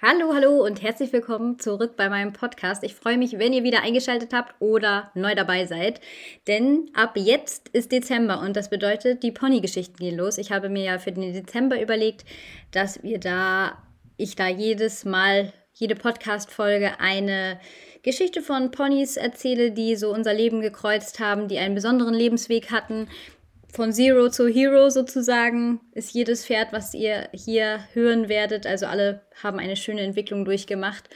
Hallo, hallo und herzlich willkommen zurück bei meinem Podcast. Ich freue mich, wenn ihr wieder eingeschaltet habt oder neu dabei seid, denn ab jetzt ist Dezember und das bedeutet, die Pony-Geschichten gehen los. Ich habe mir ja für den Dezember überlegt, dass wir da, ich da jedes Mal, jede Podcast-Folge eine Geschichte von Ponys erzähle, die so unser Leben gekreuzt haben, die einen besonderen Lebensweg hatten, von Zero zu Hero sozusagen ist jedes Pferd, was ihr hier hören werdet. Also alle haben eine schöne Entwicklung durchgemacht.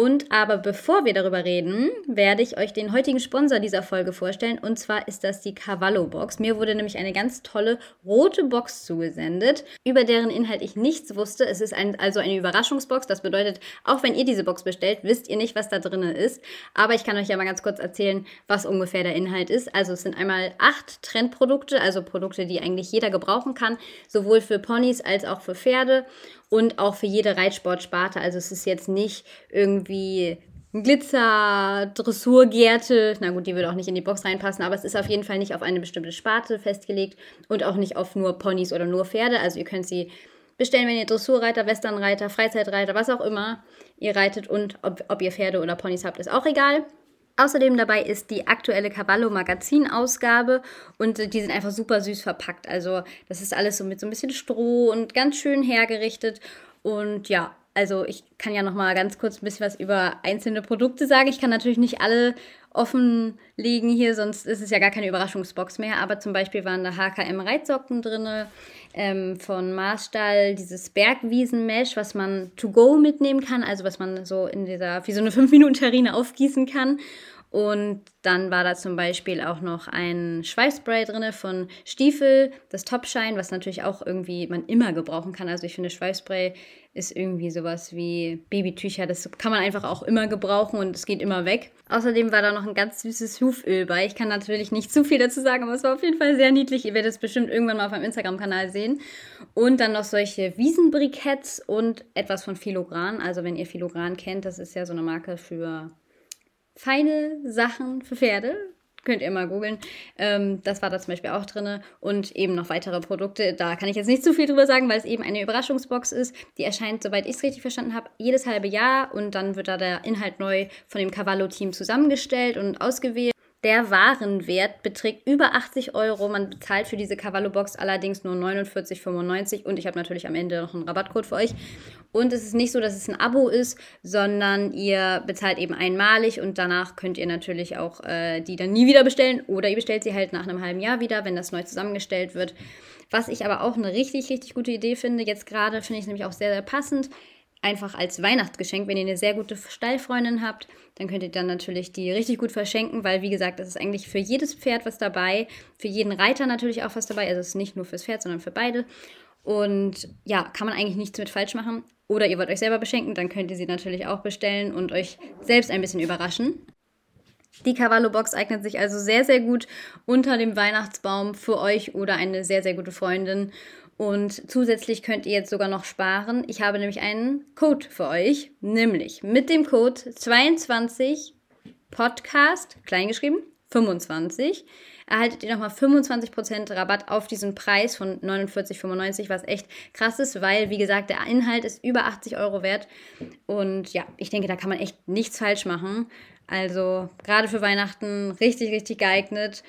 Und aber bevor wir darüber reden, werde ich euch den heutigen Sponsor dieser Folge vorstellen. Und zwar ist das die Cavallo Box. Mir wurde nämlich eine ganz tolle rote Box zugesendet, über deren Inhalt ich nichts wusste. Es ist ein, also eine Überraschungsbox. Das bedeutet, auch wenn ihr diese Box bestellt, wisst ihr nicht, was da drin ist. Aber ich kann euch ja mal ganz kurz erzählen, was ungefähr der Inhalt ist. Also es sind einmal acht Trendprodukte, also Produkte, die eigentlich jeder gebrauchen kann, sowohl für Ponys als auch für Pferde und auch für jede Reitsportsparte. Also es ist jetzt nicht irgendwie Glitzer, Dressurgärte. Na gut, die würde auch nicht in die Box reinpassen, aber es ist auf jeden Fall nicht auf eine bestimmte Sparte festgelegt und auch nicht auf nur Ponys oder nur Pferde. Also ihr könnt sie bestellen, wenn ihr Dressurreiter, Westernreiter, Freizeitreiter, was auch immer ihr reitet und ob, ob ihr Pferde oder Ponys habt, ist auch egal. Außerdem dabei ist die aktuelle Cavallo Magazin Ausgabe und die sind einfach super süß verpackt. Also das ist alles so mit so ein bisschen Stroh und ganz schön hergerichtet und ja, also ich kann ja noch mal ganz kurz ein bisschen was über einzelne Produkte sagen. Ich kann natürlich nicht alle offenlegen hier, sonst ist es ja gar keine Überraschungsbox mehr. Aber zum Beispiel waren da HKM Reitsocken drin, ähm, von Maßstall dieses Bergwiesen-Mesh, was man to go mitnehmen kann, also was man so in dieser, wie so eine 5-Minuten-Terrine aufgießen kann. Und dann war da zum Beispiel auch noch ein Schweißspray drin von Stiefel, das Topshine, was natürlich auch irgendwie man immer gebrauchen kann. Also ich finde, Schweißspray ist irgendwie sowas wie Babytücher. Das kann man einfach auch immer gebrauchen und es geht immer weg. Außerdem war da noch ein ganz süßes Huföl bei. Ich kann natürlich nicht zu viel dazu sagen, aber es war auf jeden Fall sehr niedlich. Ihr werdet es bestimmt irgendwann mal auf meinem Instagram-Kanal sehen. Und dann noch solche Wiesenbriketts und etwas von Filogran. Also wenn ihr Filogran kennt, das ist ja so eine Marke für feine Sachen für Pferde. Könnt ihr mal googeln. Ähm, das war da zum Beispiel auch drin. Und eben noch weitere Produkte. Da kann ich jetzt nicht zu viel drüber sagen, weil es eben eine Überraschungsbox ist. Die erscheint, soweit ich es richtig verstanden habe, jedes halbe Jahr. Und dann wird da der Inhalt neu von dem Cavallo-Team zusammengestellt und ausgewählt. Der Warenwert beträgt über 80 Euro. Man bezahlt für diese Cavallo-Box allerdings nur 49,95 und ich habe natürlich am Ende noch einen Rabattcode für euch. Und es ist nicht so, dass es ein Abo ist, sondern ihr bezahlt eben einmalig und danach könnt ihr natürlich auch äh, die dann nie wieder bestellen oder ihr bestellt sie halt nach einem halben Jahr wieder, wenn das neu zusammengestellt wird. Was ich aber auch eine richtig, richtig gute Idee finde, jetzt gerade finde ich es nämlich auch sehr, sehr passend, einfach als Weihnachtsgeschenk, wenn ihr eine sehr gute Stallfreundin habt, dann könnt ihr dann natürlich die richtig gut verschenken, weil wie gesagt, es ist eigentlich für jedes Pferd was dabei, für jeden Reiter natürlich auch was dabei. Also es ist nicht nur fürs Pferd, sondern für beide. Und ja, kann man eigentlich nichts mit falsch machen. Oder ihr wollt euch selber beschenken, dann könnt ihr sie natürlich auch bestellen und euch selbst ein bisschen überraschen. Die Cavallo-Box eignet sich also sehr, sehr gut unter dem Weihnachtsbaum für euch oder eine sehr, sehr gute Freundin. Und zusätzlich könnt ihr jetzt sogar noch sparen. Ich habe nämlich einen Code für euch, nämlich mit dem Code 22 Podcast, kleingeschrieben, 25, erhaltet ihr nochmal 25% Rabatt auf diesen Preis von 49,95, was echt krass ist, weil, wie gesagt, der Inhalt ist über 80 Euro wert. Und ja, ich denke, da kann man echt nichts falsch machen. Also gerade für Weihnachten richtig, richtig geeignet.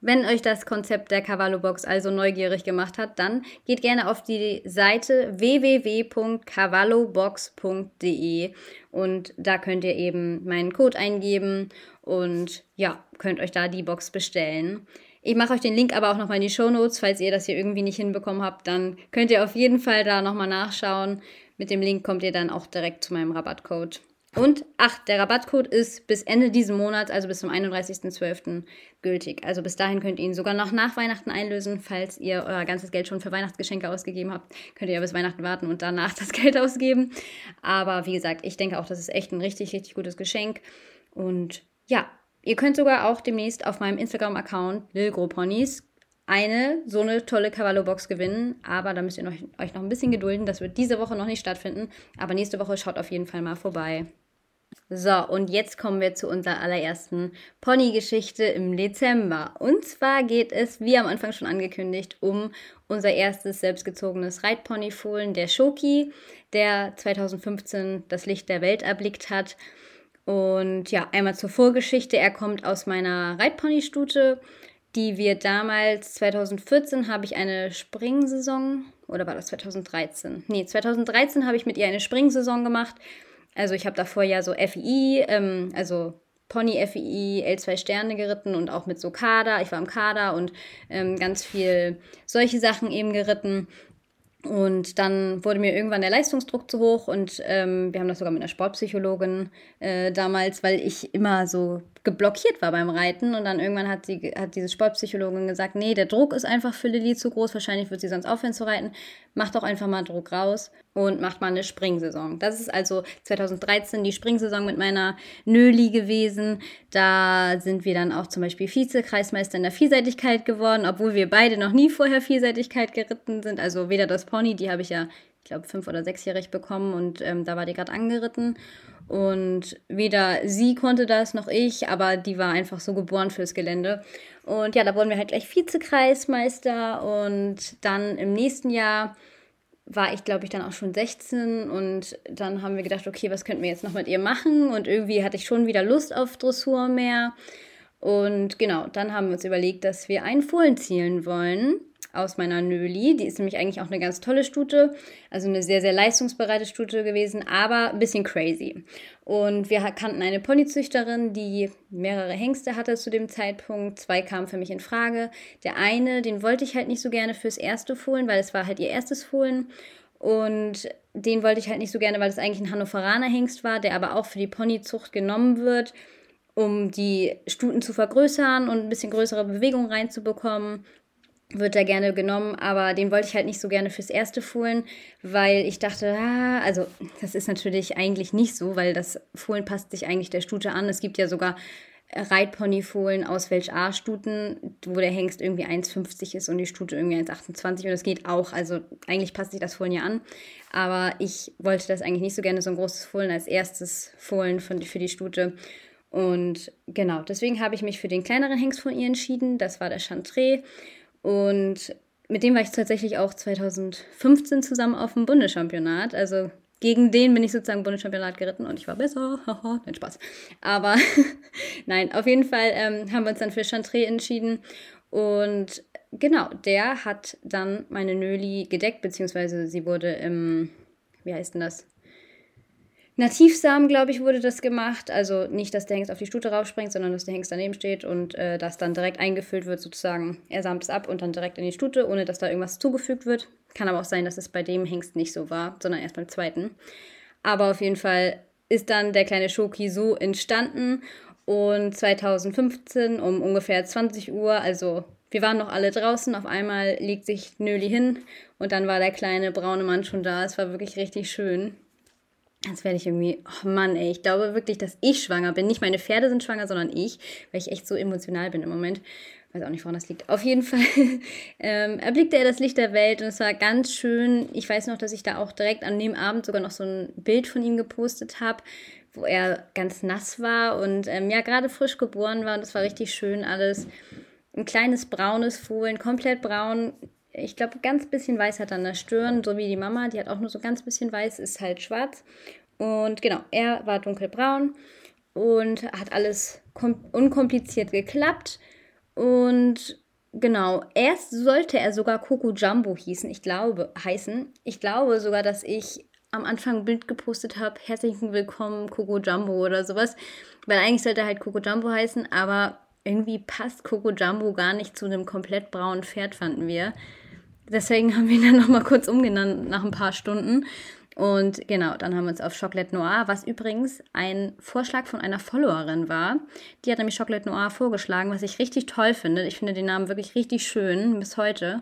Wenn euch das Konzept der Cavallo Box also neugierig gemacht hat, dann geht gerne auf die Seite www.cavallobox.de und da könnt ihr eben meinen Code eingeben und ja, könnt euch da die Box bestellen. Ich mache euch den Link aber auch nochmal in die Show Notes, falls ihr das hier irgendwie nicht hinbekommen habt, dann könnt ihr auf jeden Fall da nochmal nachschauen. Mit dem Link kommt ihr dann auch direkt zu meinem Rabattcode. Und ach, der Rabattcode ist bis Ende diesen Monats, also bis zum 31.12. gültig. Also bis dahin könnt ihr ihn sogar noch nach Weihnachten einlösen. Falls ihr euer ganzes Geld schon für Weihnachtsgeschenke ausgegeben habt, könnt ihr ja bis Weihnachten warten und danach das Geld ausgeben. Aber wie gesagt, ich denke auch, das ist echt ein richtig, richtig gutes Geschenk. Und ja, ihr könnt sogar auch demnächst auf meinem Instagram-Account Lilgro-Ponys eine so eine tolle Cavallo-Box gewinnen. Aber da müsst ihr euch noch ein bisschen gedulden. Das wird diese Woche noch nicht stattfinden. Aber nächste Woche schaut auf jeden Fall mal vorbei. So, und jetzt kommen wir zu unserer allerersten Pony-Geschichte im Dezember. Und zwar geht es, wie am Anfang schon angekündigt, um unser erstes selbstgezogenes Reitponyfohlen, der Shoki, der 2015 das Licht der Welt erblickt hat. Und ja, einmal zur Vorgeschichte. Er kommt aus meiner Reitpony-Stute, die wir damals, 2014 habe ich eine Springsaison, oder war das 2013? Nee, 2013 habe ich mit ihr eine Springsaison gemacht also ich habe davor ja so FI, ähm, also Pony FI, L2 Sterne geritten und auch mit so Kader. Ich war im Kader und ähm, ganz viel solche Sachen eben geritten. Und dann wurde mir irgendwann der Leistungsdruck zu hoch und ähm, wir haben das sogar mit einer Sportpsychologin äh, damals, weil ich immer so geblockiert war beim Reiten und dann irgendwann hat sie hat diese Sportpsychologin gesagt, nee, der Druck ist einfach für Lilly zu groß, wahrscheinlich wird sie sonst aufhören zu reiten. Mach doch einfach mal Druck raus und macht mal eine Springsaison. Das ist also 2013 die Springsaison mit meiner Nöli gewesen. Da sind wir dann auch zum Beispiel Vize-Kreismeister in der Vielseitigkeit geworden, obwohl wir beide noch nie vorher Vielseitigkeit geritten sind. Also weder das Pony, die habe ich ja, ich glaube, fünf- oder sechsjährig bekommen und ähm, da war die gerade angeritten. Und weder sie konnte das noch ich, aber die war einfach so geboren fürs Gelände. Und ja, da wurden wir halt gleich Vizekreismeister und dann im nächsten Jahr war ich, glaube ich, dann auch schon 16 und dann haben wir gedacht, okay, was könnten wir jetzt noch mit ihr machen? Und irgendwie hatte ich schon wieder Lust auf Dressur mehr. Und genau, dann haben wir uns überlegt, dass wir einen Fohlen zielen wollen aus meiner Nöli. Die ist nämlich eigentlich auch eine ganz tolle Stute, also eine sehr, sehr leistungsbereite Stute gewesen, aber ein bisschen crazy. Und wir kannten eine Ponyzüchterin, die mehrere Hengste hatte zu dem Zeitpunkt. Zwei kamen für mich in Frage. Der eine, den wollte ich halt nicht so gerne fürs erste Fohlen, weil es war halt ihr erstes Fohlen. Und den wollte ich halt nicht so gerne, weil es eigentlich ein Hannoveraner Hengst war, der aber auch für die Ponyzucht genommen wird, um die Stuten zu vergrößern und ein bisschen größere Bewegung reinzubekommen wird da gerne genommen, aber den wollte ich halt nicht so gerne fürs erste Fohlen, weil ich dachte, ah, also das ist natürlich eigentlich nicht so, weil das Fohlen passt sich eigentlich der Stute an. Es gibt ja sogar Reitponyfohlen aus Welch A-Stuten, wo der Hengst irgendwie 1,50 ist und die Stute irgendwie 1,28 und das geht auch. Also eigentlich passt sich das Fohlen ja an. Aber ich wollte das eigentlich nicht so gerne, so ein großes Fohlen als erstes Fohlen von, für die Stute. Und genau, deswegen habe ich mich für den kleineren Hengst von ihr entschieden. Das war der Chantre. Und mit dem war ich tatsächlich auch 2015 zusammen auf dem Bundeschampionat. Also gegen den bin ich sozusagen Bundeschampionat geritten und ich war besser. Haha, nein, Spaß. Aber nein, auf jeden Fall ähm, haben wir uns dann für Chantre entschieden. Und genau, der hat dann meine Nöli gedeckt, beziehungsweise sie wurde im, wie heißt denn das? Nativsamen, glaube ich, wurde das gemacht. Also nicht, dass der Hengst auf die Stute raufspringt, sondern dass der Hengst daneben steht und äh, das dann direkt eingefüllt wird, sozusagen. Er samt es ab und dann direkt in die Stute, ohne dass da irgendwas zugefügt wird. Kann aber auch sein, dass es bei dem Hengst nicht so war, sondern erst beim zweiten. Aber auf jeden Fall ist dann der kleine Schoki so entstanden. Und 2015 um ungefähr 20 Uhr, also wir waren noch alle draußen, auf einmal legt sich Nöli hin und dann war der kleine braune Mann schon da. Es war wirklich richtig schön. Jetzt werde ich irgendwie, oh Mann, ey, ich glaube wirklich, dass ich schwanger bin. Nicht meine Pferde sind schwanger, sondern ich, weil ich echt so emotional bin im Moment. Weiß auch nicht, woran das liegt. Auf jeden Fall ähm, erblickte er das Licht der Welt und es war ganz schön. Ich weiß noch, dass ich da auch direkt an dem Abend sogar noch so ein Bild von ihm gepostet habe, wo er ganz nass war und ähm, ja, gerade frisch geboren war. Und das war richtig schön alles. Ein kleines braunes Fohlen, komplett braun, ich glaube, ganz bisschen weiß hat er an der Stirn, so wie die Mama, die hat auch nur so ganz bisschen weiß, ist halt schwarz. Und genau, er war dunkelbraun und hat alles unkompliziert geklappt. Und genau, erst sollte er sogar Coco Jumbo hießen, ich glaube, heißen. Ich glaube sogar, dass ich am Anfang ein Bild gepostet habe, herzlichen Willkommen Coco Jumbo oder sowas. Weil eigentlich sollte er halt Coco Jumbo heißen, aber irgendwie passt Coco Jumbo gar nicht zu einem komplett braunen Pferd, fanden wir. Deswegen haben wir ihn dann nochmal kurz umgenannt nach ein paar Stunden. Und genau, dann haben wir uns auf Chocolate Noir, was übrigens ein Vorschlag von einer Followerin war. Die hat nämlich Chocolate Noir vorgeschlagen, was ich richtig toll finde. Ich finde den Namen wirklich richtig schön bis heute.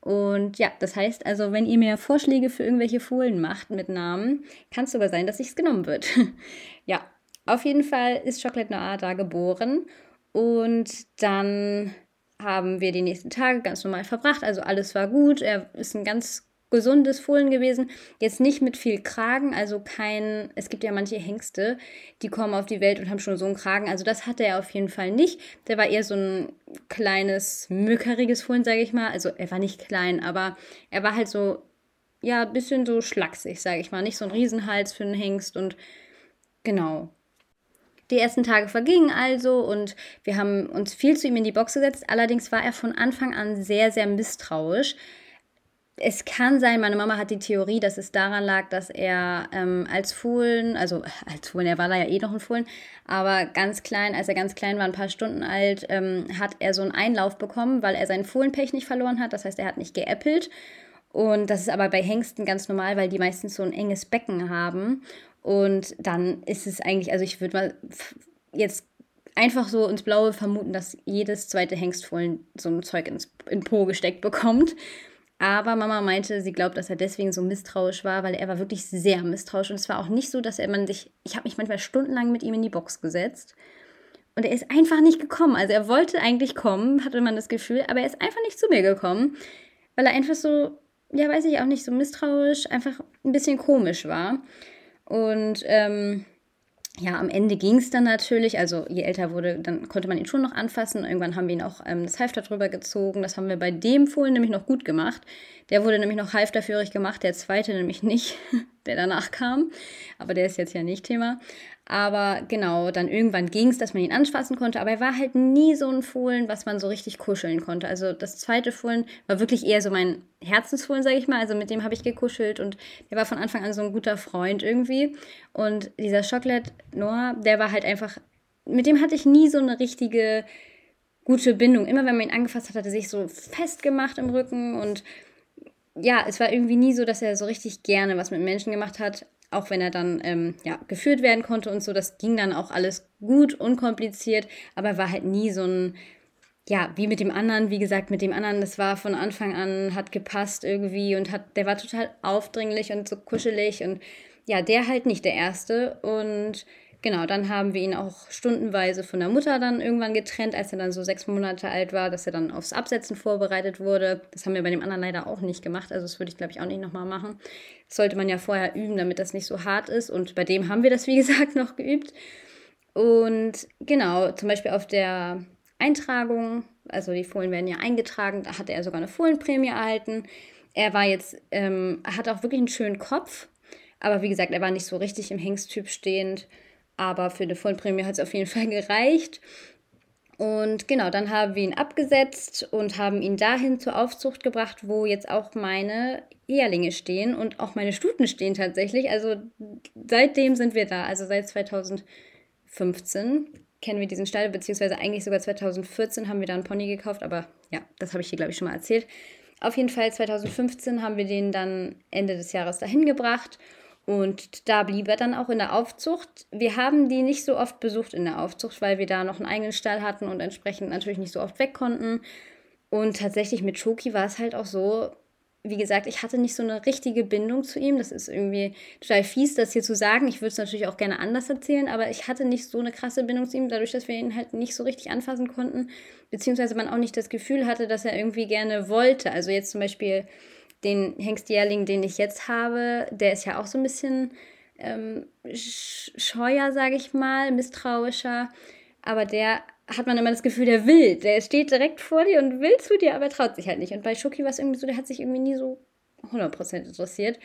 Und ja, das heißt also, wenn ihr mir Vorschläge für irgendwelche Fohlen macht mit Namen, kann es sogar sein, dass es genommen wird. ja, auf jeden Fall ist Chocolate Noir da geboren. Und dann haben wir die nächsten Tage ganz normal verbracht. Also alles war gut. Er ist ein ganz gesundes Fohlen gewesen. Jetzt nicht mit viel Kragen, also kein, es gibt ja manche Hengste, die kommen auf die Welt und haben schon so einen Kragen. Also das hatte er auf jeden Fall nicht. Der war eher so ein kleines, mückeriges Fohlen, sage ich mal. Also er war nicht klein, aber er war halt so, ja, ein bisschen so schlaksig, sage ich mal. Nicht so ein Riesenhals für einen Hengst und genau. Die ersten Tage vergingen also und wir haben uns viel zu ihm in die Box gesetzt. Allerdings war er von Anfang an sehr, sehr misstrauisch. Es kann sein, meine Mama hat die Theorie, dass es daran lag, dass er ähm, als Fohlen, also als Fohlen, er war da ja eh noch ein Fohlen, aber ganz klein, als er ganz klein war, ein paar Stunden alt, ähm, hat er so einen Einlauf bekommen, weil er seinen Fohlenpech nicht verloren hat. Das heißt, er hat nicht geäppelt. Und das ist aber bei Hengsten ganz normal, weil die meistens so ein enges Becken haben. Und dann ist es eigentlich, also ich würde mal jetzt einfach so ins Blaue vermuten, dass jedes zweite Hengstfohlen so ein Zeug ins, in Po gesteckt bekommt. Aber Mama meinte, sie glaubt, dass er deswegen so misstrauisch war, weil er war wirklich sehr misstrauisch. Und es war auch nicht so, dass er man sich, ich habe mich manchmal stundenlang mit ihm in die Box gesetzt. Und er ist einfach nicht gekommen. Also er wollte eigentlich kommen, hatte man das Gefühl, aber er ist einfach nicht zu mir gekommen, weil er einfach so, ja, weiß ich auch nicht, so misstrauisch, einfach ein bisschen komisch war. Und ähm, ja, am Ende ging es dann natürlich. Also je älter wurde, dann konnte man ihn schon noch anfassen. Irgendwann haben wir ihn auch ähm, das Halfter drüber gezogen. Das haben wir bei dem Fohlen nämlich noch gut gemacht. Der wurde nämlich noch halfterführig gemacht, der zweite nämlich nicht, der danach kam. Aber der ist jetzt ja nicht Thema. Aber genau, dann irgendwann ging es, dass man ihn anfassen konnte. Aber er war halt nie so ein Fohlen, was man so richtig kuscheln konnte. Also das zweite Fohlen war wirklich eher so mein Herzensfohlen, sage ich mal. Also mit dem habe ich gekuschelt und der war von Anfang an so ein guter Freund irgendwie. Und dieser Chocolate Noah, der war halt einfach, mit dem hatte ich nie so eine richtige gute Bindung. Immer wenn man ihn angefasst hat, hat er sich so festgemacht im Rücken und ja, es war irgendwie nie so, dass er so richtig gerne was mit Menschen gemacht hat auch wenn er dann ähm, ja, geführt werden konnte und so, das ging dann auch alles gut, unkompliziert, aber er war halt nie so ein, ja, wie mit dem anderen, wie gesagt, mit dem anderen, das war von Anfang an, hat gepasst irgendwie und hat, der war total aufdringlich und so kuschelig und ja, der halt nicht der Erste und Genau, dann haben wir ihn auch stundenweise von der Mutter dann irgendwann getrennt, als er dann so sechs Monate alt war, dass er dann aufs Absetzen vorbereitet wurde. Das haben wir bei dem anderen leider auch nicht gemacht. Also das würde ich, glaube ich, auch nicht nochmal machen. Das sollte man ja vorher üben, damit das nicht so hart ist. Und bei dem haben wir das, wie gesagt, noch geübt. Und genau, zum Beispiel auf der Eintragung, also die Fohlen werden ja eingetragen, da hatte er sogar eine Fohlenprämie erhalten. Er war jetzt, ähm, hat auch wirklich einen schönen Kopf, aber wie gesagt, er war nicht so richtig im Hengsttyp stehend. Aber für eine Vollprämie hat es auf jeden Fall gereicht. Und genau, dann haben wir ihn abgesetzt und haben ihn dahin zur Aufzucht gebracht, wo jetzt auch meine Ehrlinge stehen und auch meine Stuten stehen tatsächlich. Also seitdem sind wir da, also seit 2015 kennen wir diesen Stall, beziehungsweise eigentlich sogar 2014 haben wir da einen Pony gekauft, aber ja, das habe ich hier, glaube ich, schon mal erzählt. Auf jeden Fall 2015 haben wir den dann Ende des Jahres dahin gebracht und da blieb er dann auch in der Aufzucht. Wir haben die nicht so oft besucht in der Aufzucht, weil wir da noch einen eigenen Stall hatten und entsprechend natürlich nicht so oft weg konnten. Und tatsächlich mit Shoki war es halt auch so, wie gesagt, ich hatte nicht so eine richtige Bindung zu ihm. Das ist irgendwie total fies, das hier zu sagen. Ich würde es natürlich auch gerne anders erzählen, aber ich hatte nicht so eine krasse Bindung zu ihm, dadurch, dass wir ihn halt nicht so richtig anfassen konnten, beziehungsweise man auch nicht das Gefühl hatte, dass er irgendwie gerne wollte. Also jetzt zum Beispiel den Hengstjährling, den ich jetzt habe, der ist ja auch so ein bisschen ähm, scheuer, sage ich mal, misstrauischer. Aber der hat man immer das Gefühl, der will. Der steht direkt vor dir und will zu dir, aber traut sich halt nicht. Und bei Schoki war es irgendwie so, der hat sich irgendwie nie so 100% interessiert.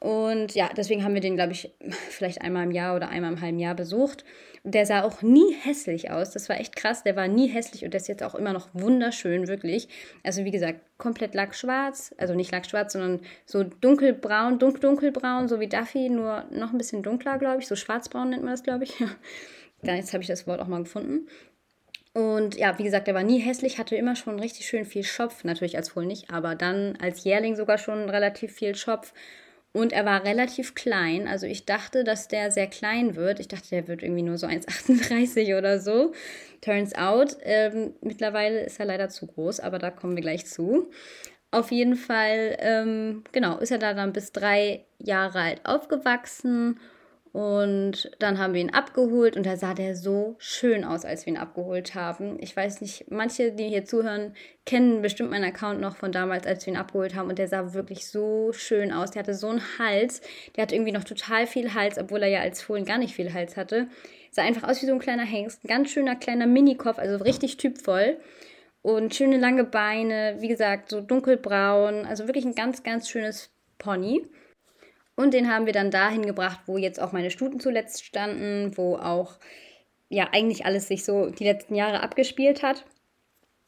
Und ja, deswegen haben wir den, glaube ich, vielleicht einmal im Jahr oder einmal im halben Jahr besucht. Und der sah auch nie hässlich aus. Das war echt krass. Der war nie hässlich und der ist jetzt auch immer noch wunderschön, wirklich. Also wie gesagt, komplett lackschwarz. Also nicht lackschwarz, sondern so dunkelbraun, dunkel, dunkelbraun, so wie Duffy, nur noch ein bisschen dunkler, glaube ich. So schwarzbraun nennt man das, glaube ich. Jetzt habe ich das Wort auch mal gefunden. Und ja, wie gesagt, der war nie hässlich, hatte immer schon richtig schön viel Schopf. Natürlich als Fohlen nicht, aber dann als Jährling sogar schon relativ viel Schopf. Und er war relativ klein. Also ich dachte, dass der sehr klein wird. Ich dachte, der wird irgendwie nur so 1,38 oder so. Turns out, ähm, mittlerweile ist er leider zu groß, aber da kommen wir gleich zu. Auf jeden Fall, ähm, genau, ist er da dann bis drei Jahre alt aufgewachsen. Und dann haben wir ihn abgeholt und da sah der so schön aus, als wir ihn abgeholt haben. Ich weiß nicht, manche, die hier zuhören, kennen bestimmt meinen Account noch von damals, als wir ihn abgeholt haben. Und der sah wirklich so schön aus. Der hatte so einen Hals. Der hatte irgendwie noch total viel Hals, obwohl er ja als Fohlen gar nicht viel Hals hatte. Sah einfach aus wie so ein kleiner Hengst. Ein ganz schöner kleiner Minikopf, also richtig typvoll. Und schöne lange Beine, wie gesagt, so dunkelbraun. Also wirklich ein ganz, ganz schönes Pony. Und den haben wir dann dahin gebracht, wo jetzt auch meine Stuten zuletzt standen, wo auch ja eigentlich alles sich so die letzten Jahre abgespielt hat.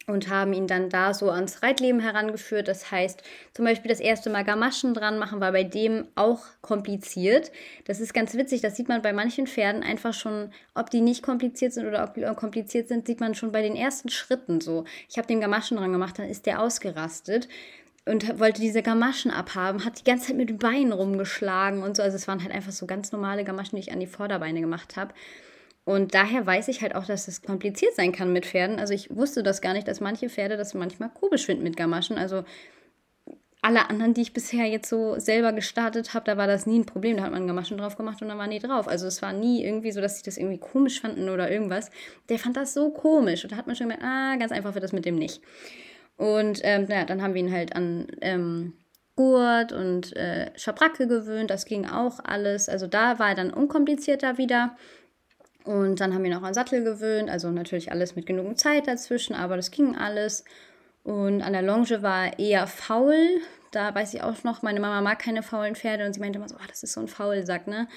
Und haben ihn dann da so ans Reitleben herangeführt. Das heißt, zum Beispiel das erste Mal Gamaschen dran machen war bei dem auch kompliziert. Das ist ganz witzig, das sieht man bei manchen Pferden einfach schon, ob die nicht kompliziert sind oder ob kompliziert sind, sieht man schon bei den ersten Schritten so. Ich habe dem Gamaschen dran gemacht, dann ist der ausgerastet und wollte diese Gamaschen abhaben, hat die ganze Zeit mit Beinen rumgeschlagen und so. Also es waren halt einfach so ganz normale Gamaschen, die ich an die Vorderbeine gemacht habe. Und daher weiß ich halt auch, dass es kompliziert sein kann mit Pferden. Also ich wusste das gar nicht, dass manche Pferde das manchmal komisch finden mit Gamaschen. Also alle anderen, die ich bisher jetzt so selber gestartet habe, da war das nie ein Problem. Da hat man Gamaschen drauf gemacht und dann waren die drauf. Also es war nie irgendwie so, dass sie das irgendwie komisch fanden oder irgendwas. Der fand das so komisch. Und da hat man schon gemerkt, ah, ganz einfach wird das mit dem nicht. Und ähm, naja, dann haben wir ihn halt an ähm, Gurt und äh, Schabracke gewöhnt. Das ging auch alles. Also da war er dann unkomplizierter wieder. Und dann haben wir ihn auch an Sattel gewöhnt. Also natürlich alles mit genug Zeit dazwischen, aber das ging alles. Und an der Longe war er eher faul. Da weiß ich auch noch, meine Mama mag keine faulen Pferde und sie meinte immer so, oh, das ist so ein Faulsack, ne?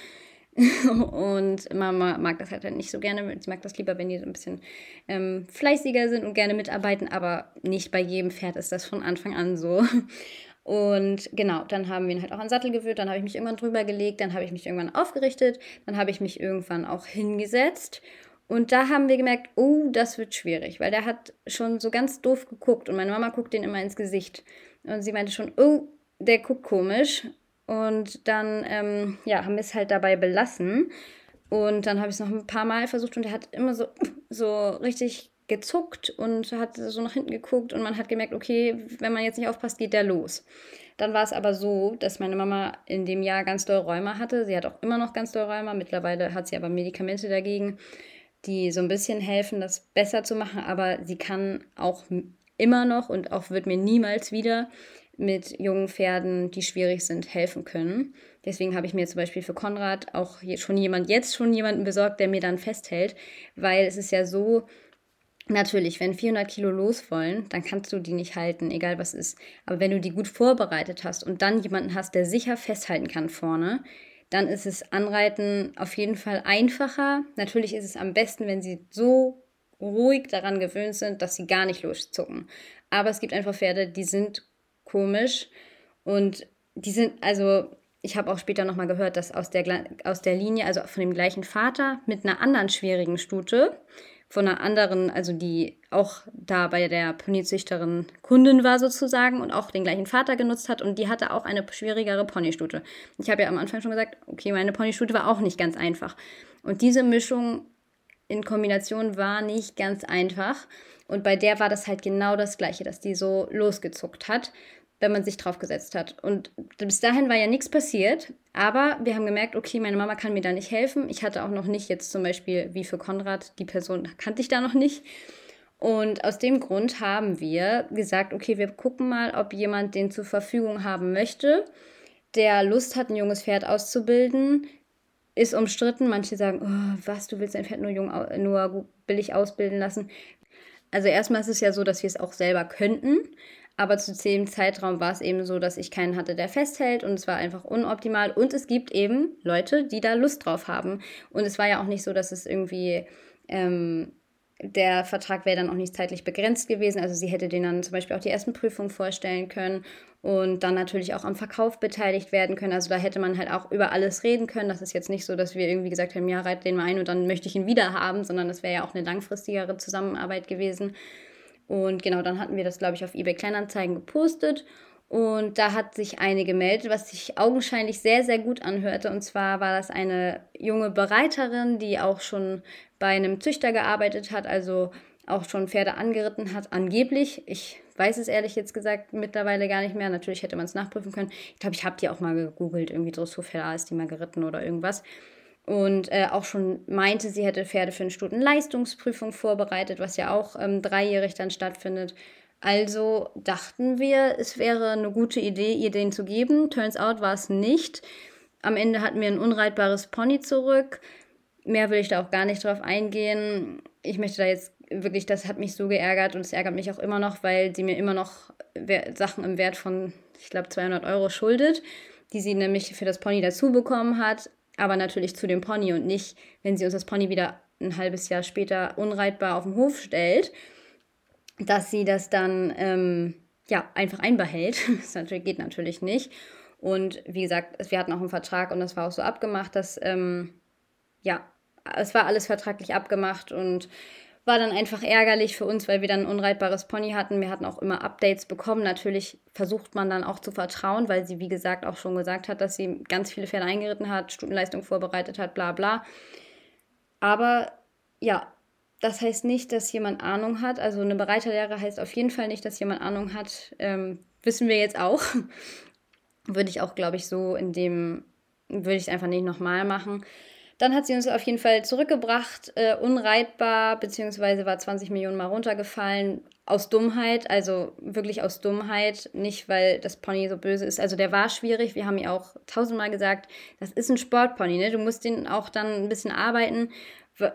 und Mama mag das halt nicht so gerne. Sie mag das lieber, wenn die so ein bisschen ähm, fleißiger sind und gerne mitarbeiten, aber nicht bei jedem Pferd ist das von Anfang an so. Und genau, dann haben wir ihn halt auch an den Sattel gewöhnt, dann habe ich mich irgendwann drüber gelegt, dann habe ich mich irgendwann aufgerichtet, dann habe ich mich irgendwann auch hingesetzt. Und da haben wir gemerkt, oh, das wird schwierig, weil der hat schon so ganz doof geguckt und meine Mama guckt den immer ins Gesicht. Und sie meinte schon, oh, der guckt komisch. Und dann, ähm, ja, haben wir es halt dabei belassen. Und dann habe ich es noch ein paar Mal versucht und er hat immer so, so richtig gezuckt und hat so nach hinten geguckt und man hat gemerkt, okay, wenn man jetzt nicht aufpasst, geht der los. Dann war es aber so, dass meine Mama in dem Jahr ganz doll Rheuma hatte. Sie hat auch immer noch ganz doll Rheuma. Mittlerweile hat sie aber Medikamente dagegen, die so ein bisschen helfen, das besser zu machen. Aber sie kann auch immer noch und auch wird mir niemals wieder mit jungen Pferden, die schwierig sind, helfen können. Deswegen habe ich mir zum Beispiel für Konrad auch schon jemand, jetzt schon jemanden besorgt, der mir dann festhält, weil es ist ja so, Natürlich, wenn 400 Kilo los wollen, dann kannst du die nicht halten, egal was ist. Aber wenn du die gut vorbereitet hast und dann jemanden hast, der sicher festhalten kann vorne, dann ist es Anreiten auf jeden Fall einfacher. Natürlich ist es am besten, wenn sie so ruhig daran gewöhnt sind, dass sie gar nicht loszucken. Aber es gibt einfach Pferde, die sind komisch und die sind, also ich habe auch später nochmal gehört, dass aus der, aus der Linie, also von dem gleichen Vater mit einer anderen schwierigen Stute, von einer anderen, also die auch da bei der Ponyzüchterin Kundin war sozusagen und auch den gleichen Vater genutzt hat und die hatte auch eine schwierigere Ponystute. Ich habe ja am Anfang schon gesagt, okay, meine Ponystute war auch nicht ganz einfach. Und diese Mischung in Kombination war nicht ganz einfach. Und bei der war das halt genau das Gleiche, dass die so losgezuckt hat wenn man sich drauf gesetzt hat. Und bis dahin war ja nichts passiert, aber wir haben gemerkt, okay, meine Mama kann mir da nicht helfen. Ich hatte auch noch nicht jetzt zum Beispiel, wie für Konrad, die Person kannte ich da noch nicht. Und aus dem Grund haben wir gesagt, okay, wir gucken mal, ob jemand den zur Verfügung haben möchte, der Lust hat, ein junges Pferd auszubilden. Ist umstritten. Manche sagen, oh, was, du willst ein Pferd nur, jung, nur billig ausbilden lassen. Also erstmal ist es ja so, dass wir es auch selber könnten. Aber zu dem Zeitraum war es eben so, dass ich keinen hatte, der festhält und es war einfach unoptimal. Und es gibt eben Leute, die da Lust drauf haben. Und es war ja auch nicht so, dass es irgendwie ähm, der Vertrag wäre dann auch nicht zeitlich begrenzt gewesen. Also sie hätte den dann zum Beispiel auch die ersten Prüfungen vorstellen können und dann natürlich auch am Verkauf beteiligt werden können. Also da hätte man halt auch über alles reden können. Das ist jetzt nicht so, dass wir irgendwie gesagt haben, ja, reit den mal ein und dann möchte ich ihn wieder haben, sondern das wäre ja auch eine langfristigere Zusammenarbeit gewesen. Und genau, dann hatten wir das, glaube ich, auf eBay Kleinanzeigen gepostet. Und da hat sich eine gemeldet, was sich augenscheinlich sehr, sehr gut anhörte. Und zwar war das eine junge Bereiterin, die auch schon bei einem Züchter gearbeitet hat, also auch schon Pferde angeritten hat, angeblich. Ich weiß es ehrlich jetzt gesagt mittlerweile gar nicht mehr. Natürlich hätte man es nachprüfen können. Ich glaube, ich habe die auch mal gegoogelt, irgendwie Dressurpferde ist die mal geritten oder irgendwas. und äh, auch schon meinte, sie hätte Pferde für eine Stundenleistungsprüfung vorbereitet, was ja auch ähm, dreijährig dann stattfindet. Also dachten wir, es wäre eine gute Idee, ihr den zu geben. Turns out war es nicht. Am Ende hatten wir ein unreitbares Pony zurück. Mehr will ich da auch gar nicht drauf eingehen. Ich möchte da jetzt wirklich, das hat mich so geärgert und es ärgert mich auch immer noch, weil sie mir immer noch Sachen im Wert von, ich glaube, 200 Euro schuldet, die sie nämlich für das Pony dazu bekommen hat aber natürlich zu dem Pony und nicht, wenn sie uns das Pony wieder ein halbes Jahr später unreitbar auf den Hof stellt, dass sie das dann ähm, ja einfach einbehält. Das geht natürlich nicht. Und wie gesagt, wir hatten auch einen Vertrag und das war auch so abgemacht, dass ähm, ja, es war alles vertraglich abgemacht und war dann einfach ärgerlich für uns, weil wir dann ein unreitbares Pony hatten. Wir hatten auch immer Updates bekommen. Natürlich versucht man dann auch zu vertrauen, weil sie, wie gesagt, auch schon gesagt hat, dass sie ganz viele Pferde eingeritten hat, Stundenleistung vorbereitet hat, bla bla. Aber ja, das heißt nicht, dass jemand Ahnung hat. Also eine Bereiterlehre heißt auf jeden Fall nicht, dass jemand Ahnung hat. Ähm, wissen wir jetzt auch. würde ich auch, glaube ich, so in dem, würde ich es einfach nicht nochmal machen. Dann hat sie uns auf jeden Fall zurückgebracht, äh, unreitbar, beziehungsweise war 20 Millionen mal runtergefallen. Aus Dummheit, also wirklich aus Dummheit, nicht weil das Pony so böse ist. Also der war schwierig. Wir haben ihr auch tausendmal gesagt, das ist ein Sportpony, ne? Du musst den auch dann ein bisschen arbeiten.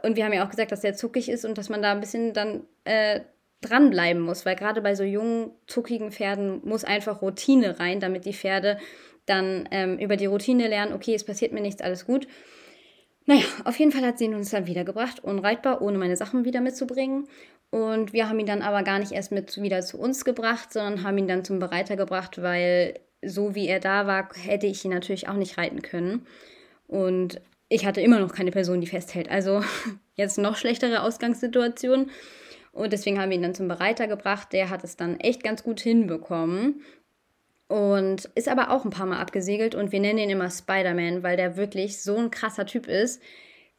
Und wir haben ja auch gesagt, dass der zuckig ist und dass man da ein bisschen dann äh, dranbleiben muss, weil gerade bei so jungen, zuckigen Pferden muss einfach Routine rein, damit die Pferde dann ähm, über die Routine lernen, okay, es passiert mir nichts, alles gut. Naja, auf jeden Fall hat sie ihn uns dann wiedergebracht, unreitbar, ohne meine Sachen wieder mitzubringen. Und wir haben ihn dann aber gar nicht erst mit wieder zu uns gebracht, sondern haben ihn dann zum Bereiter gebracht, weil so wie er da war, hätte ich ihn natürlich auch nicht reiten können. Und ich hatte immer noch keine Person, die festhält. Also jetzt noch schlechtere Ausgangssituation. Und deswegen haben wir ihn dann zum Bereiter gebracht. Der hat es dann echt ganz gut hinbekommen. Und ist aber auch ein paar Mal abgesegelt und wir nennen ihn immer Spider-Man, weil der wirklich so ein krasser Typ ist.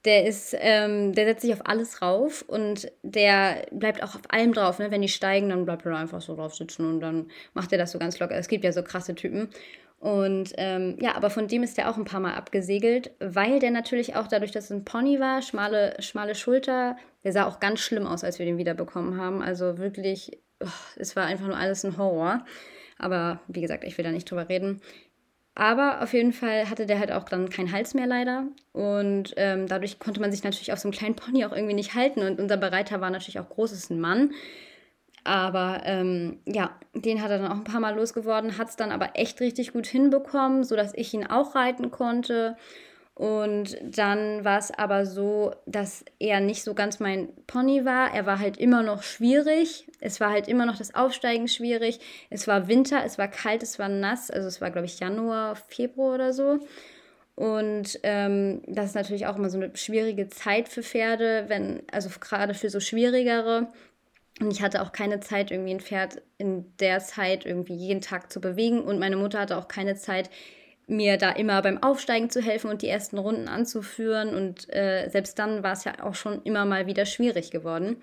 Der ist, ähm, der setzt sich auf alles rauf und der bleibt auch auf allem drauf. Ne? Wenn die steigen, dann bleibt er einfach so drauf sitzen und dann macht er das so ganz locker. Es gibt ja so krasse Typen. Und ähm, ja, aber von dem ist der auch ein paar Mal abgesegelt, weil der natürlich auch dadurch, dass es ein Pony war, schmale, schmale Schulter, der sah auch ganz schlimm aus, als wir den wiederbekommen haben. Also wirklich, oh, es war einfach nur alles ein Horror. Aber wie gesagt, ich will da nicht drüber reden. Aber auf jeden Fall hatte der halt auch dann keinen Hals mehr leider. Und ähm, dadurch konnte man sich natürlich auf so einem kleinen Pony auch irgendwie nicht halten. Und unser Bereiter war natürlich auch groß, ist ein Mann. Aber ähm, ja, den hat er dann auch ein paar Mal losgeworden, hat es dann aber echt richtig gut hinbekommen, sodass ich ihn auch reiten konnte. Und dann war es aber so, dass er nicht so ganz mein Pony war. Er war halt immer noch schwierig. Es war halt immer noch das Aufsteigen schwierig. Es war Winter, es war kalt, es war nass. Also es war, glaube ich, Januar, Februar oder so. Und ähm, das ist natürlich auch immer so eine schwierige Zeit für Pferde, wenn, also gerade für so schwierigere. Und ich hatte auch keine Zeit, irgendwie ein Pferd in der Zeit irgendwie jeden Tag zu bewegen. Und meine Mutter hatte auch keine Zeit, mir da immer beim Aufsteigen zu helfen und die ersten Runden anzuführen. Und äh, selbst dann war es ja auch schon immer mal wieder schwierig geworden.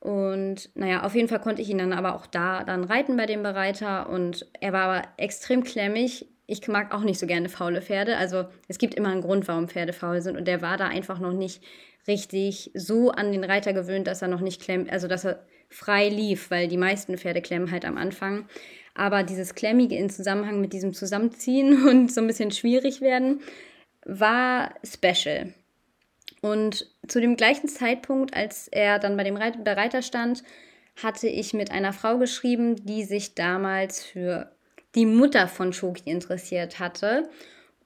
Und naja, auf jeden Fall konnte ich ihn dann aber auch da dann reiten bei dem Bereiter. Und er war aber extrem klemmig. Ich mag auch nicht so gerne faule Pferde. Also es gibt immer einen Grund, warum Pferde faul sind. Und der war da einfach noch nicht richtig so an den Reiter gewöhnt, dass er noch nicht klemmt, also dass er frei lief, weil die meisten Pferde klemmen halt am Anfang. Aber dieses Klemmige in Zusammenhang mit diesem Zusammenziehen und so ein bisschen schwierig werden, war special. Und zu dem gleichen Zeitpunkt, als er dann bei dem Bereiter stand, hatte ich mit einer Frau geschrieben, die sich damals für die Mutter von Shoki interessiert hatte.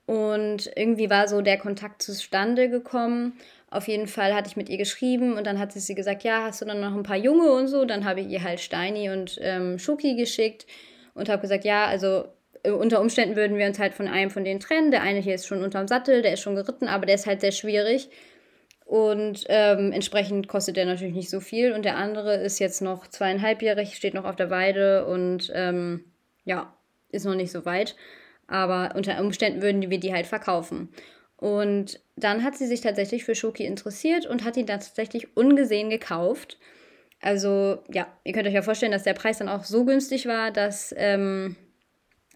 Und irgendwie war so der Kontakt zustande gekommen. Auf jeden Fall hatte ich mit ihr geschrieben und dann hat sie gesagt, ja, hast du dann noch ein paar Junge und so. Dann habe ich ihr halt Steini und ähm, Schoki geschickt und habe gesagt, ja, also äh, unter Umständen würden wir uns halt von einem von denen trennen. Der eine hier ist schon unterm Sattel, der ist schon geritten, aber der ist halt sehr schwierig. Und ähm, entsprechend kostet der natürlich nicht so viel. Und der andere ist jetzt noch zweieinhalbjährig, steht noch auf der Weide und ähm, ja, ist noch nicht so weit. Aber unter Umständen würden wir die halt verkaufen. Und dann hat sie sich tatsächlich für Schoki interessiert und hat ihn dann tatsächlich ungesehen gekauft. Also ja, ihr könnt euch ja vorstellen, dass der Preis dann auch so günstig war, dass ähm,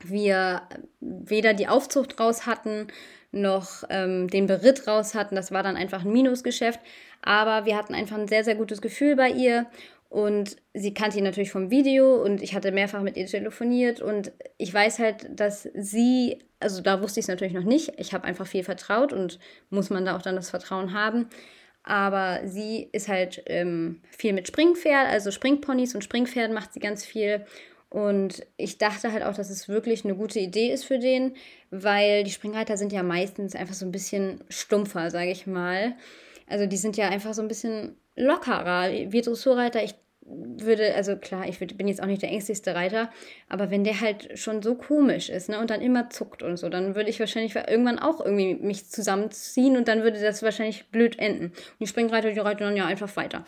wir weder die Aufzucht raus hatten, noch ähm, den Beritt raus hatten. Das war dann einfach ein Minusgeschäft. Aber wir hatten einfach ein sehr, sehr gutes Gefühl bei ihr. Und sie kannte ihn natürlich vom Video und ich hatte mehrfach mit ihr telefoniert. Und ich weiß halt, dass sie, also da wusste ich es natürlich noch nicht. Ich habe einfach viel vertraut und muss man da auch dann das Vertrauen haben. Aber sie ist halt ähm, viel mit Springpferd, also Springponys und Springpferden macht sie ganz viel. Und ich dachte halt auch, dass es wirklich eine gute Idee ist für den, weil die Springreiter sind ja meistens einfach so ein bisschen stumpfer, sage ich mal. Also die sind ja einfach so ein bisschen lockerer. Wir Dressurreiter, ich würde, also klar, ich bin jetzt auch nicht der ängstlichste Reiter, aber wenn der halt schon so komisch ist, ne, und dann immer zuckt und so, dann würde ich wahrscheinlich irgendwann auch irgendwie mich zusammenziehen und dann würde das wahrscheinlich blöd enden. Und die Springreiter, die reiten dann ja einfach weiter.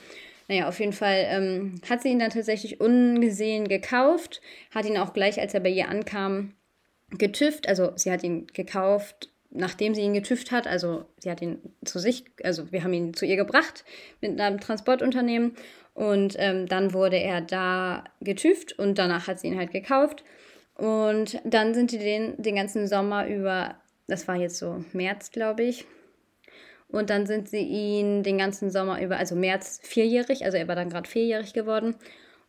Naja, auf jeden Fall ähm, hat sie ihn dann tatsächlich ungesehen gekauft, hat ihn auch gleich, als er bei ihr ankam, getüft. Also sie hat ihn gekauft, nachdem sie ihn getüft hat. Also sie hat ihn zu sich, also wir haben ihn zu ihr gebracht mit einem Transportunternehmen und ähm, dann wurde er da getüft und danach hat sie ihn halt gekauft. Und dann sind die den, den ganzen Sommer über, das war jetzt so März, glaube ich. Und dann sind sie ihn den ganzen Sommer über, also März vierjährig, also er war dann gerade vierjährig geworden.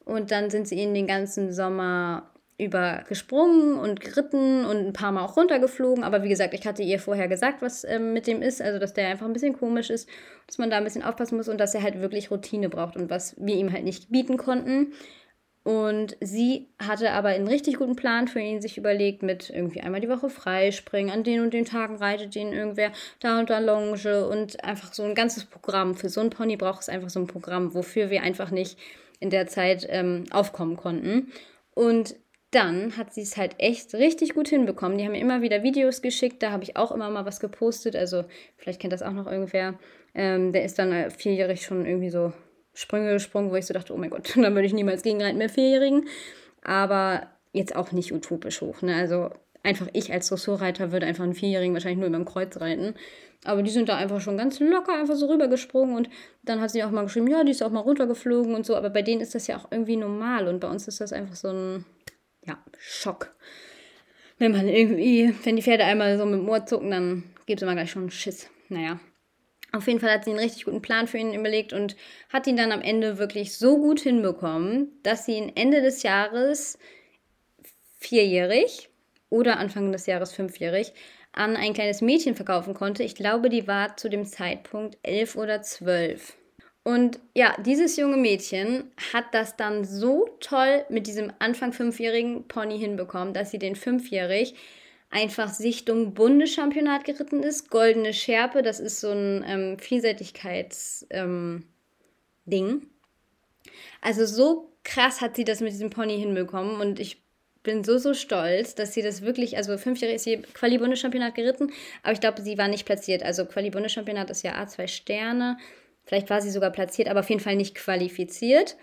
Und dann sind sie ihn den ganzen Sommer über gesprungen und geritten und ein paar Mal auch runtergeflogen. Aber wie gesagt, ich hatte ihr vorher gesagt, was ähm, mit dem ist. Also, dass der einfach ein bisschen komisch ist, dass man da ein bisschen aufpassen muss und dass er halt wirklich Routine braucht und was wir ihm halt nicht bieten konnten. Und sie hatte aber einen richtig guten Plan für ihn sich überlegt, mit irgendwie einmal die Woche freispringen, an den und den Tagen reitet ihn irgendwer da und da Longe und einfach so ein ganzes Programm. Für so einen Pony braucht es einfach so ein Programm, wofür wir einfach nicht in der Zeit ähm, aufkommen konnten. Und dann hat sie es halt echt richtig gut hinbekommen. Die haben mir immer wieder Videos geschickt, da habe ich auch immer mal was gepostet. Also, vielleicht kennt das auch noch irgendwer. Ähm, der ist dann äh, vierjährig schon irgendwie so Sprünge gesprungen, wo ich so dachte, oh mein Gott, dann würde ich niemals gegenreiten mehr Vierjährigen. Aber jetzt auch nicht utopisch hoch. Ne? Also, einfach ich als Dressurreiter würde einfach einen Vierjährigen wahrscheinlich nur über dem Kreuz reiten. Aber die sind da einfach schon ganz locker einfach so rübergesprungen und dann hat sie auch mal geschrieben, ja, die ist auch mal runtergeflogen und so. Aber bei denen ist das ja auch irgendwie normal und bei uns ist das einfach so ein ja, Schock. Wenn man irgendwie, wenn die Pferde einmal so mit dem Ohr zucken, dann gibt es immer gleich schon Schiss. Naja. Auf jeden Fall hat sie einen richtig guten Plan für ihn überlegt und hat ihn dann am Ende wirklich so gut hinbekommen, dass sie ihn Ende des Jahres vierjährig oder Anfang des Jahres fünfjährig an ein kleines Mädchen verkaufen konnte. Ich glaube, die war zu dem Zeitpunkt elf oder zwölf. Und ja, dieses junge Mädchen hat das dann so toll mit diesem Anfang fünfjährigen Pony hinbekommen, dass sie den fünfjährig einfach Sichtung Bundeschampionat geritten ist. Goldene Schärpe, das ist so ein ähm, Vielseitigkeits-Ding. Ähm, also so krass hat sie das mit diesem Pony hinbekommen und ich bin so, so stolz, dass sie das wirklich, also fünfjährig ist sie Quali-Bundeschampionat geritten, aber ich glaube, sie war nicht platziert. Also Quali-Bundeschampionat ist ja A2 Sterne Vielleicht war sie sogar platziert, aber auf jeden Fall nicht qualifiziert.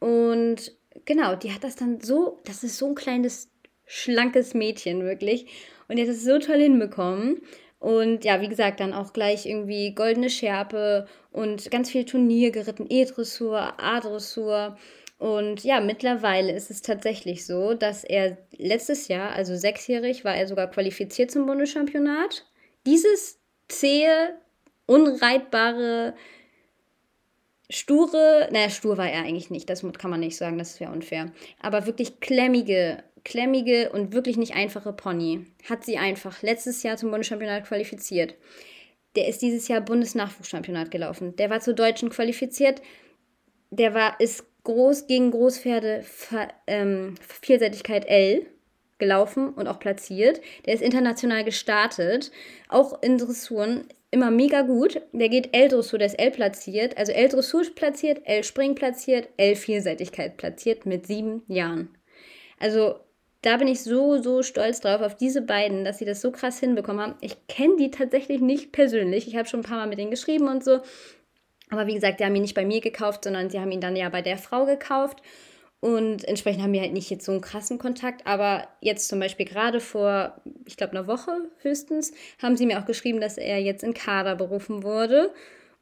Und genau, die hat das dann so, das ist so ein kleines, schlankes Mädchen wirklich. Und die hat es so toll hinbekommen. Und ja, wie gesagt, dann auch gleich irgendwie goldene Schärpe und ganz viel Turnier geritten, E-Dressur, A-Dressur. Und ja, mittlerweile ist es tatsächlich so, dass er letztes Jahr, also sechsjährig, war er sogar qualifiziert zum Bundeschampionat. Dieses zähe, unreitbare sture, naja, stur war er eigentlich nicht, das kann man nicht sagen, das wäre unfair. Aber wirklich klemmige, klemmige und wirklich nicht einfache Pony hat sie einfach letztes Jahr zum Bundeschampionat qualifiziert. Der ist dieses Jahr Bundesnachwuchschampionat gelaufen. Der war zu Deutschen qualifiziert. Der war, ist groß gegen Großpferde ähm, Vielseitigkeit L gelaufen und auch platziert. Der ist international gestartet, auch in Dressuren immer mega gut. Der geht L-Dressur, der ist L platziert, also L-Dressur platziert, L-Spring platziert, L-Vielseitigkeit platziert mit sieben Jahren. Also da bin ich so, so stolz drauf, auf diese beiden, dass sie das so krass hinbekommen haben. Ich kenne die tatsächlich nicht persönlich. Ich habe schon ein paar Mal mit denen geschrieben und so. Aber wie gesagt, die haben ihn nicht bei mir gekauft, sondern sie haben ihn dann ja bei der Frau gekauft. Und entsprechend haben wir halt nicht jetzt so einen krassen Kontakt. Aber jetzt zum Beispiel gerade vor, ich glaube, einer Woche höchstens, haben sie mir auch geschrieben, dass er jetzt in Kader berufen wurde.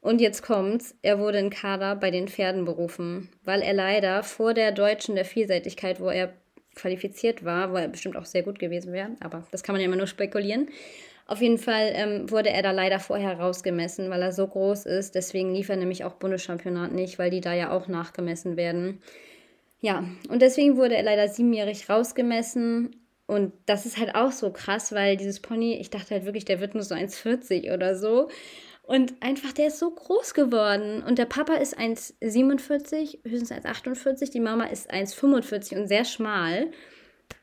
Und jetzt kommt's, er wurde in Kader bei den Pferden berufen, weil er leider vor der Deutschen der Vielseitigkeit, wo er qualifiziert war, wo er bestimmt auch sehr gut gewesen wäre, aber das kann man ja immer nur spekulieren, Auf jeden Fall ähm, wurde er da leider vorher rausgemessen, weil er so groß ist. Deswegen lief er nämlich auch Bundeschampionat nicht, weil die da ja auch nachgemessen werden. Ja, und deswegen wurde er leider siebenjährig rausgemessen. Und das ist halt auch so krass, weil dieses Pony, ich dachte halt wirklich, der wird nur so 1,40 oder so. Und einfach, der ist so groß geworden. Und der Papa ist 1,47, höchstens 1,48. Die Mama ist 1,45 und sehr schmal.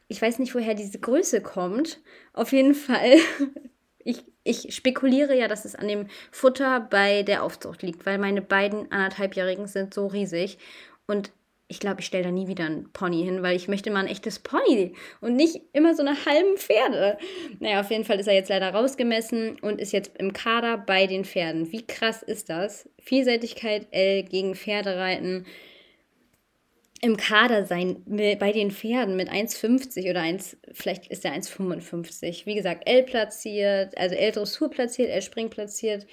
Ich weiß nicht, woher diese Größe kommt. Auf jeden Fall ich, ich spekuliere ja, dass es an dem Futter bei der Aufzucht liegt, weil meine beiden anderthalbjährigen sind so riesig. Und ich glaube, ich stelle da nie wieder ein Pony hin, weil ich möchte mal ein echtes Pony und nicht immer so eine halben Pferde. Naja, auf jeden Fall ist er jetzt leider rausgemessen und ist jetzt im Kader bei den Pferden. Wie krass ist das? Vielseitigkeit L gegen Pferdereiten im Kader sein bei den Pferden mit 1,50 oder 1, vielleicht ist er 1,55. Wie gesagt, L platziert, also L Dressur platziert, L Spring platziert.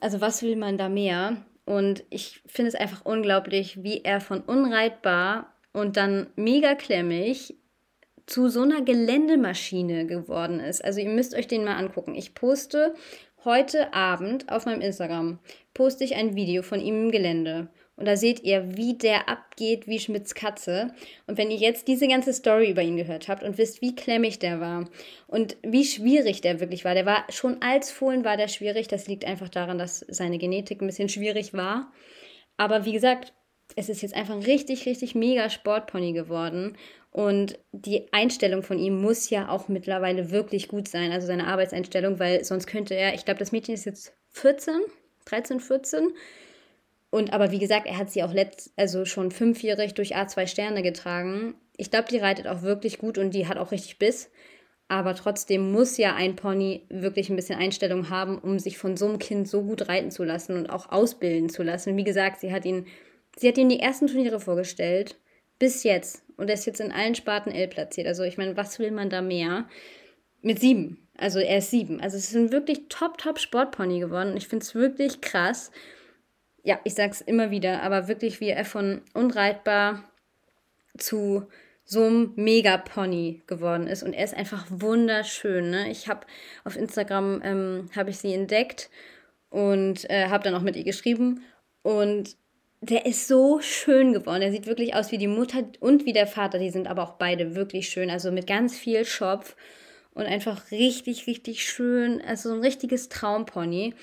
Also was will man da mehr? Und ich finde es einfach unglaublich, wie er von unreitbar und dann mega klemmig zu so einer Geländemaschine geworden ist. Also ihr müsst euch den mal angucken. Ich poste heute Abend auf meinem Instagram, poste ich ein Video von ihm im Gelände. Und da seht ihr, wie der abgeht wie Schmidts Katze. Und wenn ihr jetzt diese ganze Story über ihn gehört habt und wisst, wie klemmig der war und wie schwierig der wirklich war, der war schon als Fohlen war der schwierig. Das liegt einfach daran, dass seine Genetik ein bisschen schwierig war. Aber wie gesagt, es ist jetzt einfach ein richtig, richtig mega Sportpony geworden. Und die Einstellung von ihm muss ja auch mittlerweile wirklich gut sein, also seine Arbeitseinstellung, weil sonst könnte er, ich glaube, das Mädchen ist jetzt 14, 13, 14 und aber wie gesagt, er hat sie auch letzt, also schon fünfjährig durch A2 Sterne getragen. Ich glaube, die reitet auch wirklich gut und die hat auch richtig Biss. Aber trotzdem muss ja ein Pony wirklich ein bisschen Einstellung haben, um sich von so einem Kind so gut reiten zu lassen und auch ausbilden zu lassen. Wie gesagt, sie hat ihn, sie hat ihm die ersten Turniere vorgestellt, bis jetzt. Und er ist jetzt in allen Sparten L platziert. Also ich meine, was will man da mehr? Mit sieben. Also er ist sieben. Also es ist ein wirklich top, top Sportpony geworden. Ich finde es wirklich krass ja, ich sag's immer wieder, aber wirklich wie er von unreitbar zu so einem Mega-Pony geworden ist. Und er ist einfach wunderschön. Ne? Ich habe auf Instagram ähm, habe ich sie entdeckt und äh, habe dann auch mit ihr geschrieben. Und der ist so schön geworden. Er sieht wirklich aus wie die Mutter und wie der Vater. Die sind aber auch beide wirklich schön. Also mit ganz viel Schopf und einfach richtig, richtig schön. Also so ein richtiges Traumpony.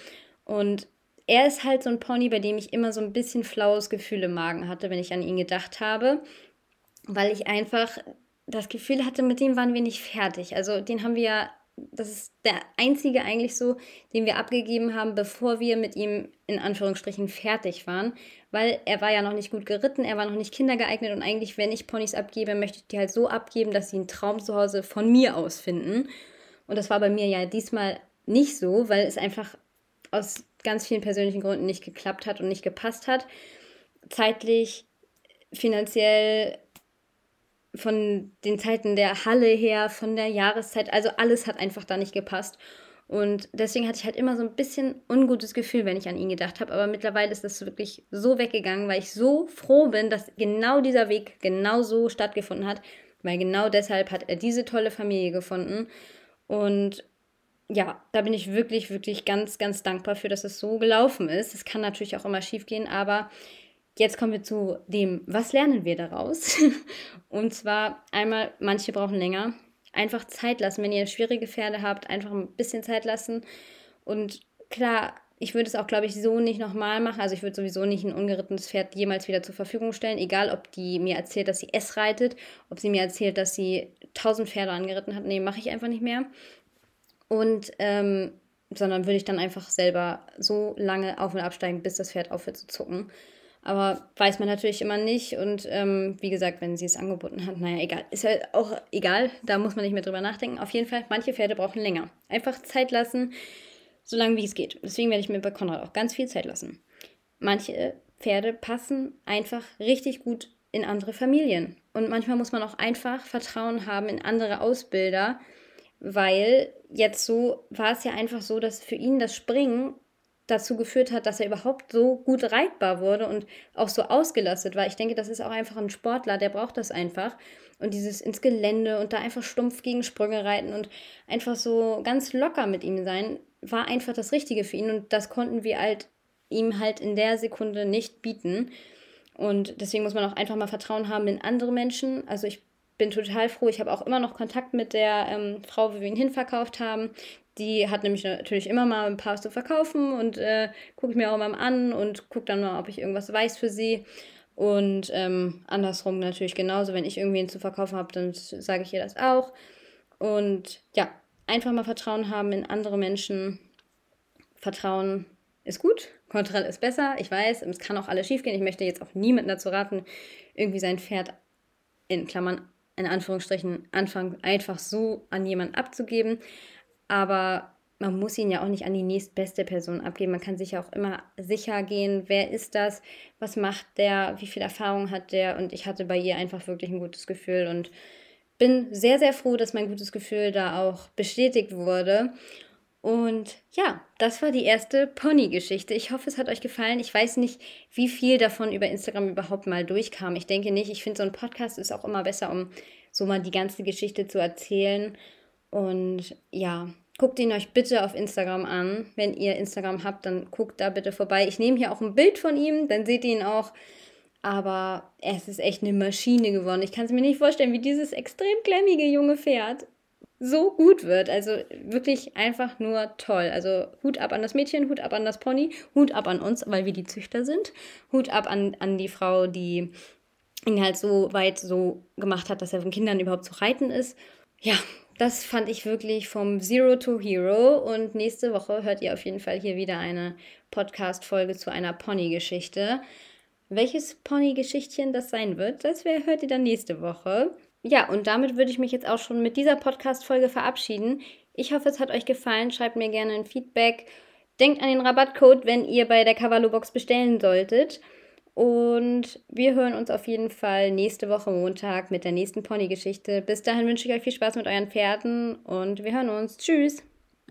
Und er ist halt so ein Pony, bei dem ich immer so ein bisschen flaues Gefühl im Magen hatte, wenn ich an ihn gedacht habe, weil ich einfach das Gefühl hatte, mit dem waren wir nicht fertig. Also den haben wir ja, das ist der einzige eigentlich so, den wir abgegeben haben, bevor wir mit ihm in Anführungsstrichen fertig waren, weil er war ja noch nicht gut geritten, er war noch nicht kindergeeignet und eigentlich, wenn ich Ponys abgebe, möchte ich die halt so abgeben, dass sie einen Traum zu Hause von mir aus finden. Und das war bei mir ja diesmal nicht so, weil es einfach aus ganz vielen persönlichen Gründen nicht geklappt hat und nicht gepasst hat. Zeitlich, finanziell, von den Zeiten der Halle her, von der Jahreszeit, also alles hat einfach da nicht gepasst. Und deswegen hatte ich halt immer so ein bisschen ungutes Gefühl, wenn ich an ihn gedacht habe. Aber mittlerweile ist das wirklich so weggegangen, weil ich so froh bin, dass genau dieser Weg genau so stattgefunden hat. Weil genau deshalb hat er diese tolle Familie gefunden. Und ja, da bin ich wirklich, wirklich ganz, ganz dankbar für, dass es so gelaufen ist. Es kann natürlich auch immer schief gehen, aber jetzt kommen wir zu dem, was lernen wir daraus? Und zwar einmal, manche brauchen länger. Einfach Zeit lassen. Wenn ihr schwierige Pferde habt, einfach ein bisschen Zeit lassen. Und klar, ich würde es auch, glaube ich, so nicht nochmal machen. Also ich würde sowieso nicht ein ungerittenes Pferd jemals wieder zur Verfügung stellen. Egal, ob die mir erzählt, dass sie S reitet, ob sie mir erzählt, dass sie tausend Pferde angeritten hat. Nee, mache ich einfach nicht mehr. Und, ähm, sondern würde ich dann einfach selber so lange auf und absteigen, bis das Pferd aufhört zu zucken. Aber weiß man natürlich immer nicht. Und ähm, wie gesagt, wenn sie es angeboten hat, naja, egal. Ist ja auch egal, da muss man nicht mehr drüber nachdenken. Auf jeden Fall, manche Pferde brauchen länger. Einfach Zeit lassen, so lange wie es geht. Deswegen werde ich mir bei Konrad auch ganz viel Zeit lassen. Manche Pferde passen einfach richtig gut in andere Familien. Und manchmal muss man auch einfach Vertrauen haben in andere Ausbilder, weil jetzt so war es ja einfach so, dass für ihn das Springen dazu geführt hat, dass er überhaupt so gut reitbar wurde und auch so ausgelastet war. Ich denke, das ist auch einfach ein Sportler, der braucht das einfach. Und dieses ins Gelände und da einfach stumpf gegen Sprünge reiten und einfach so ganz locker mit ihm sein, war einfach das Richtige für ihn. Und das konnten wir halt ihm halt in der Sekunde nicht bieten. Und deswegen muss man auch einfach mal Vertrauen haben in andere Menschen. Also ich bin total froh. Ich habe auch immer noch Kontakt mit der ähm, Frau, wo wir ihn hinverkauft haben. Die hat nämlich natürlich immer mal ein paar zu verkaufen und äh, gucke ich mir auch mal an und gucke dann mal, ob ich irgendwas weiß für sie. Und ähm, andersrum natürlich genauso. Wenn ich irgendwen zu verkaufen habe, dann sage ich ihr das auch. Und ja, einfach mal Vertrauen haben in andere Menschen. Vertrauen ist gut, Kontrolle ist besser. Ich weiß, es kann auch alles schief gehen. Ich möchte jetzt auch niemanden dazu raten, irgendwie sein Pferd in Klammern, in Anführungsstrichen, Anfang einfach so an jemanden abzugeben. Aber man muss ihn ja auch nicht an die nächstbeste Person abgeben. Man kann sich ja auch immer sicher gehen, wer ist das, was macht der, wie viel Erfahrung hat der. Und ich hatte bei ihr einfach wirklich ein gutes Gefühl und bin sehr, sehr froh, dass mein gutes Gefühl da auch bestätigt wurde. Und ja, das war die erste Pony-Geschichte. Ich hoffe, es hat euch gefallen. Ich weiß nicht, wie viel davon über Instagram überhaupt mal durchkam. Ich denke nicht. Ich finde, so ein Podcast ist auch immer besser, um so mal die ganze Geschichte zu erzählen. Und ja, guckt ihn euch bitte auf Instagram an. Wenn ihr Instagram habt, dann guckt da bitte vorbei. Ich nehme hier auch ein Bild von ihm, dann seht ihr ihn auch. Aber es ist echt eine Maschine geworden. Ich kann es mir nicht vorstellen, wie dieses extrem klemmige junge Pferd so gut wird. Also wirklich einfach nur toll. Also Hut ab an das Mädchen, Hut ab an das Pony, Hut ab an uns, weil wir die Züchter sind. Hut ab an, an die Frau, die ihn halt so weit so gemacht hat, dass er von Kindern überhaupt zu reiten ist. Ja, das fand ich wirklich vom Zero to Hero. Und nächste Woche hört ihr auf jeden Fall hier wieder eine Podcast-Folge zu einer Pony-Geschichte. Welches Pony-Geschichtchen das sein wird, das hört ihr dann nächste Woche. Ja, und damit würde ich mich jetzt auch schon mit dieser Podcast-Folge verabschieden. Ich hoffe, es hat euch gefallen. Schreibt mir gerne ein Feedback. Denkt an den Rabattcode, wenn ihr bei der Cavallo-Box bestellen solltet. Und wir hören uns auf jeden Fall nächste Woche Montag mit der nächsten Pony-Geschichte. Bis dahin wünsche ich euch viel Spaß mit euren Pferden und wir hören uns. Tschüss!